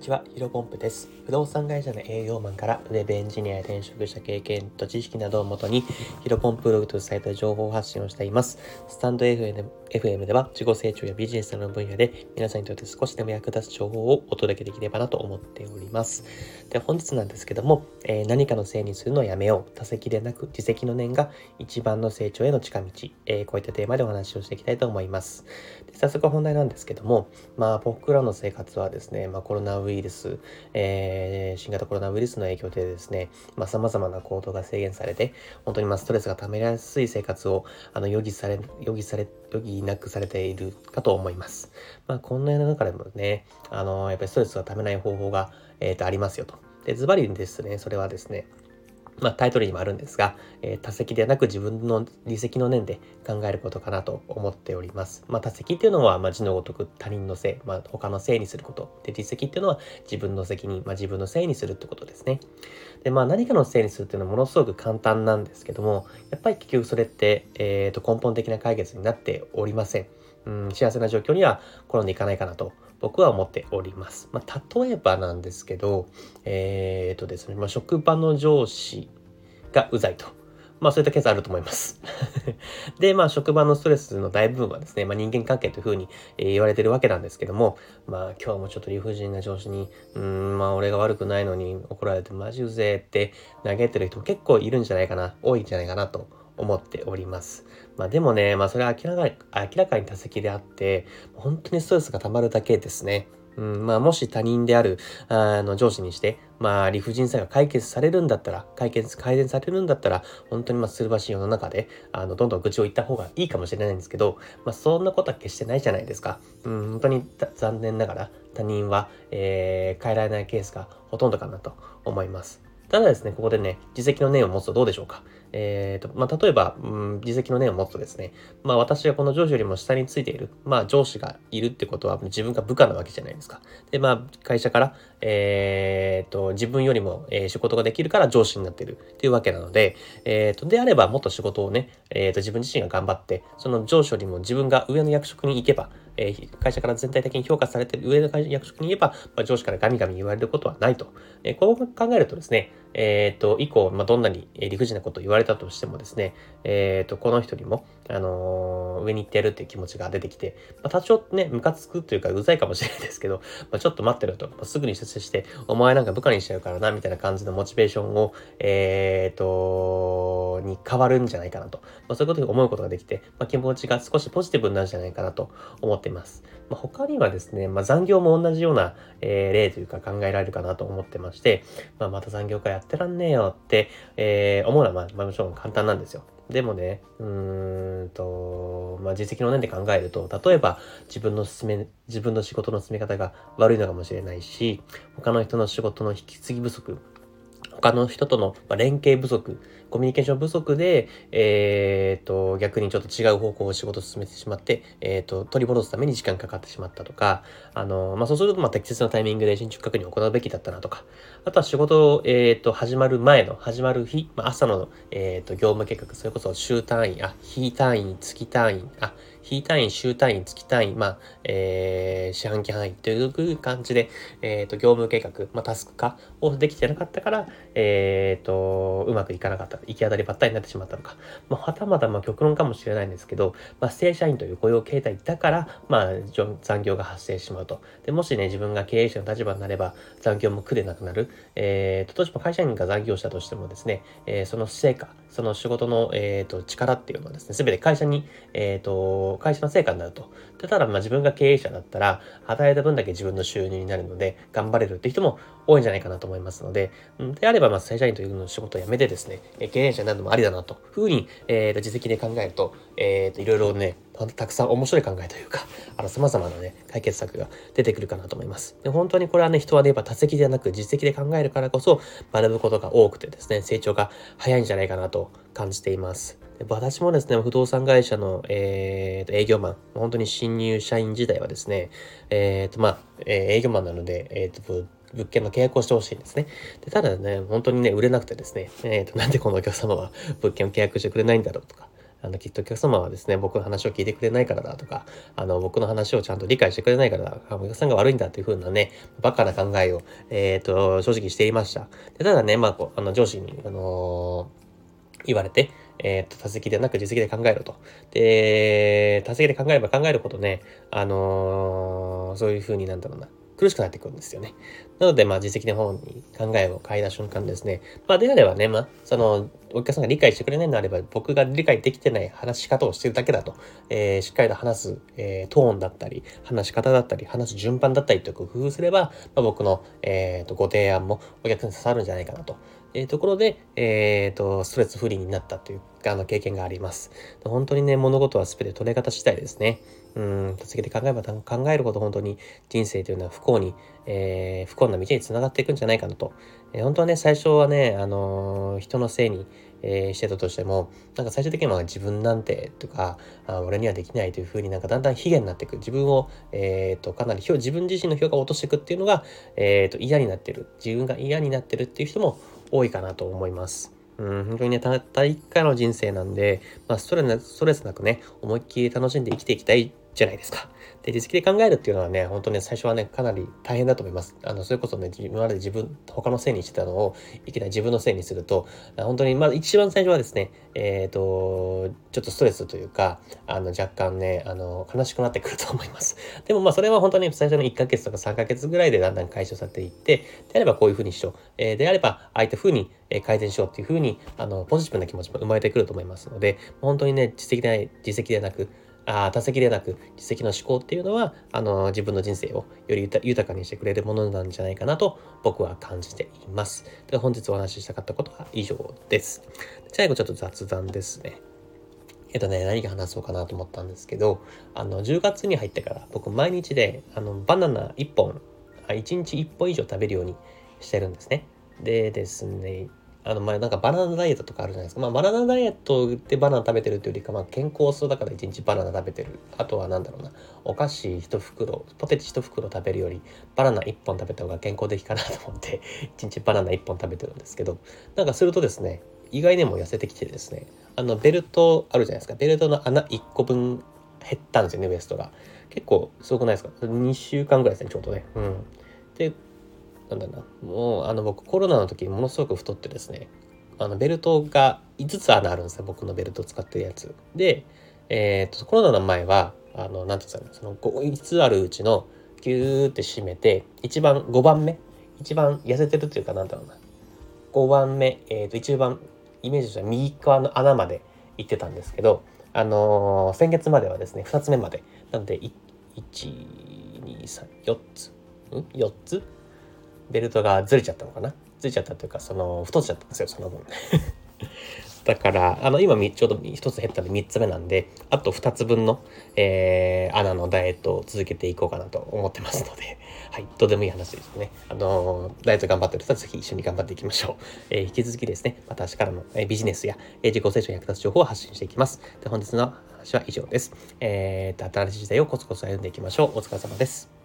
ちは、ヒロポンプです。不動産会社の営業マンからウェブエンジニアや転職した経験と知識などをもとに、ヒロポンプブログというサイトで情報発信をしています。スタンド FM FM では自己成長やビジネスの分野で皆さんにとって少しでも役立つ情報をお届けできればなと思っております。で本日なんですけども、えー、何かのせいにするのをやめよう。多責でなく自責の念が一番の成長への近道。えー、こういったテーマでお話をしていきたいと思います。で早速本題なんですけども、まあ僕らの生活はですね、まあ、コロナウイルス、えー、新型コロナウイルスの影響でですね、まあ、様々な行動が制限されて、本当にまあストレスが溜めやすい生活を、あの、余儀され、余儀され、余儀なくされているかと思います。まあ、こんな世の中でもね、あの、やっぱりストレスが溜めない方法が、えっ、ー、と、ありますよと。で、ズバリですね、それはですね、まあ、タイトルにもあるんですが、えー、多席ではなく自分の利席の念で考えることかなと思っております。まあ、多席っていうのは、まあ、字のごとく他人のせい、まあ、他のせいにすること。で、利席っていうのは自分の責任、まあ、自分のせいにするってことですね。で、まあ、何かのせいにするっていうのはものすごく簡単なんですけども、やっぱり結局それって、えー、と根本的な解決になっておりません。うん、幸せな状況には転んでいかないかなと僕は思っております。まあ、例えばなんですけど、えっ、とですね、まあ、職場の上司がうざいと。まあそういったケースあると思います で、まあ職場のストレスの大部分はですね、まあ人間関係というふうに、言われてるわけなんですけども、まあ今日もちょっと理不尽な上司に、うん、まあ俺が悪くないのに怒られてマジうぜって嘆いてる人も結構いるんじゃないかな、多いんじゃないかなと思っております。まあでもね、まあそれは明らかに、明らかに多席であって、本当にストレスが溜まるだけですね。うん、まあもし他人である、あの上司にして、まあ理不尽さが解決されるんだったら、解決、改善されるんだったら、本当にまあすばしい世の中で、あの、どんどん愚痴を言った方がいいかもしれないんですけど、まあそんなことは決してないじゃないですか。うん、本当に残念ながら他人は、えー、変えられないケースがほとんどかなと思います。ただですね、ここでね、自責の念を持つとどうでしょうか。えっ、ー、と、まあ、例えば、うん、自責の念を持つとですね、まあ、私がこの上司よりも下についている、まあ、上司がいるってことは自分が部下なわけじゃないですか。で、まあ、会社から、えっ、ー、と、自分よりも、えー、仕事ができるから上司になっているっていうわけなので、えっ、と、であればもっと仕事をね、えっ、と、自分自身が頑張って、その上司よりも自分が上の役職に行けば、えー、会社から全体的に評価されている上の役職に言えば、まあ、上司からガミガミ言われることはないと。えー、こう考えるとですね、えっ、ー、と、以降、まあ、どんなに理不尽なことを言われたとしてもですね、えっ、と、この人にも、あの上に行ってやるっていう気持ちが出てきて、まあ、多少ね、ムカつくというか、うざいかもしれないですけど、まあ、ちょっと待ってると、まあ、すぐに出世して、お前なんか部下にしちゃうからな、みたいな感じのモチベーションを、えっ、と、に変わるんじゃないかなと。まあ、そういうことを思うことができて、まあ、気持ちが少しポジティブになるんじゃないかなと思っています。まあ、他にはですね、まあ、残業も同じような、えー、例というか考えられるかなと思ってまして、まあ、また残業会ってらんねえよって、えー、思うのは、まあ、まあ、もちろん簡単なんですよ。でもね、うーんと、まあ、実績の面で考えると、例えば自分の進め、自分の仕事の進め方が悪いのかもしれないし、他の人の仕事の引き継ぎ不足、他の人との連携不足、コミュニケーション不足で、えっ、ー、と、逆にちょっと違う方向を仕事を進めてしまって、えっ、ー、と、取り戻すために時間かかってしまったとか、あの、まあ、そうすると、ま、適切なタイミングで進捗確認を行うべきだったなとか、あとは仕事を、えっ、ー、と、始まる前の、始まる日、まあ、朝の、えっ、と、業務計画、それこそ週単位、あ、日単位、月単位、あ、日単位、週単位、月単位、まあ、えー、四半期範囲という感じで、えっ、ー、と、業務計画、まあ、タスク化をできてなかったから、えっ、ー、と、うまくいかなかった、行き当たりばったりになってしまったのか、まあ、はたまた、まあ、極論かもしれないんですけど、まあ、正社員という雇用形態だから、まあ、残業が発生しまうと。で、もしね、自分が経営者の立場になれば、残業も苦でなくなる。えっ、ー、と、当時も会社員が残業したとしてもですね、えー、その成果、その仕事の、えっ、と、力っていうのはですね、すべて会社に、えっ、と、会社の成果になると。でただ、まあ自分が経営者だったら、働いた分だけ自分の収入になるので、頑張れるって人も多いんじゃないかなと思いますので、であれば、まあ正社員というの仕事を辞めてですね、経営者になるのもありだなというふうに、えー、と、自責で考えると、え、ー、と、いろいろね、たくさん面白い考えというか、あの、様々なね、解決策が出てくるかなと思います。で、本当にこれはね、人はね、やっぱ多責ではなく実績で考えるからこそ、学ぶことが多くてですね、成長が早いんじゃないかなと感じています。私もですね、不動産会社の、えー、と営業マン、本当に新入社員時代はですね、え、ー、と、まあ、えー、営業マンなので、え、ー、と、物件の契約をしてほしいんですね。でただね、本当にね、売れなくてですね、えっ、と、なんでこのお客様は物件を契約してくれないんだろうとか、あの、きっとお客様はですね、僕の話を聞いてくれないからだとか、あの、僕の話をちゃんと理解してくれないからだ、お客さんが悪いんだというふうなね、バカな考えを、えっ、ー、と、正直していました。でただね、まあ、こうあの、上司に、あのー、言われて、えっ、と、多席でなく実績で考えろと。で、多席で考えれば考えるほどね、あのー、そういうふうになんだろうな、苦しくなってくるんですよね。なので、まあ、実績の方に考えを変えた瞬間ですね。まあ、であればね、まあ、その、お客さんが理解してくれないのであれば、僕が理解できてない話し方をしてるだけだと、えー、しっかりと話す、えー、トーンだったり、話し方だったり、話す順番だったりと工夫すれば、まあ、僕の、えー、と、ご提案もお客さんに刺さるんじゃないかなと。えー、ところで、えー、と、ストレスフリーになったという、あの、経験があります。本当にね、物事は全て捉え方次第ですね。うん、続けて考えば考えるほど本当に人生というのは不幸に、えー、不幸な道につながっていくんじゃないかなと。えー、本当はね、最初はね、あのー、人のせいに、えー、してたとしても、なんか最終的には自分なんてとか、あ俺にはできないというふうになんかだんだん卑下になっていく。自分を、えっ、と、かなり自分自身の評価を落としていくっていうのが、えっ、と、嫌になってる。自分が嫌になってるっていう人も多いかなと思います。うん、本当にね、たった一回の人生なんで、まあストレス、ストレスなくね、思いっきり楽しんで生きていきたいじゃないですか。で、実績で考えるっていうのはね、本当に最初はね、かなり大変だと思います。あの、それこそね、今まで自分、他のせいにしてたのを、いきなり自分のせいにすると、本当に、まあ一番最初はですね、えっ、ー、と、ちょっとストレスというか、あの、若干ね、あの、悲しくなってくると思います。でもまあそれは本当に最初の1ヶ月とか3ヶ月ぐらいでだんだん解消されていって、であればこういうふうにしよう。えー、であれば、ああいったふうに改善しようっていうふうに、あの、ポジティブな気持ちも生まれてくると思いますので、本当にね、実績でない、実績でなく、あ打席でなく実績の思考っていうのはあの自分の人生をより豊かにしてくれるものなんじゃないかなと僕は感じています。で本日お話ししたかったことは以上です。最後ちょっと雑談ですね。えっとね、何か話そうかなと思ったんですけど、あの、10月に入ってから僕毎日で、あの、バナナ1本、1日1本以上食べるようにしてるんですね。でですね、あの、まあ、なんかバナナダイエットとかあるじゃないですか。まあ、バナナダイエットでバナナ食べてるっていうよりか、まあ、健康そうだから1日バナナ食べてる。あとはなんだろうな。お菓子1袋、ポテチ1袋食べるより、バナナ1本食べた方が健康的かなと思って、1日バナナ1本食べてるんですけど、なんかするとですね、意外にも痩せてきてですね、あの、ベルトあるじゃないですか。ベルトの穴1個分減ったんですよね、ウエストが。結構すごくないですか ?2 週間ぐらいですね、ちょうどね。うん。で、なんだな、もう、あの、僕、コロナの時ものすごく太ってですね、あの、ベルトが5つ穴あるんですよ、僕のベルトを使ってるやつ。で、えっ、と、コロナの前は、あの、なんていうんですかね、その5つあるうちの、ギューって締めて、一番、5番目一番痩せてるっていうか、なんだろうな。5番目、えっ、と、一番、イメージとしては右側の穴まで行ってたんですけど、あのー、先月まではですね、2つ目まで。なので、1、2、3、4つ？ん ?4 つ？ベルトがずれちゃったのかな？ずれちゃったというか、その、太っちゃったんですよ、その分。だから、あの、今、ちょうど1つ減ったんで3つ目なんで、あと2つ分の、えー、穴のダイエットを続けていこうかなと思ってますので、はい、どうでもいい話ですね。あのダイエット頑張ってる人はぜひ一緒に頑張っていきましょう。えー、引き続きですね、また明日からの、えビジネスや、え自己成長に役立つ情報を発信していきます。で本日の話は以上です。えー、新しい時代をコツコツ歩んでいきましょう。お疲れ様です。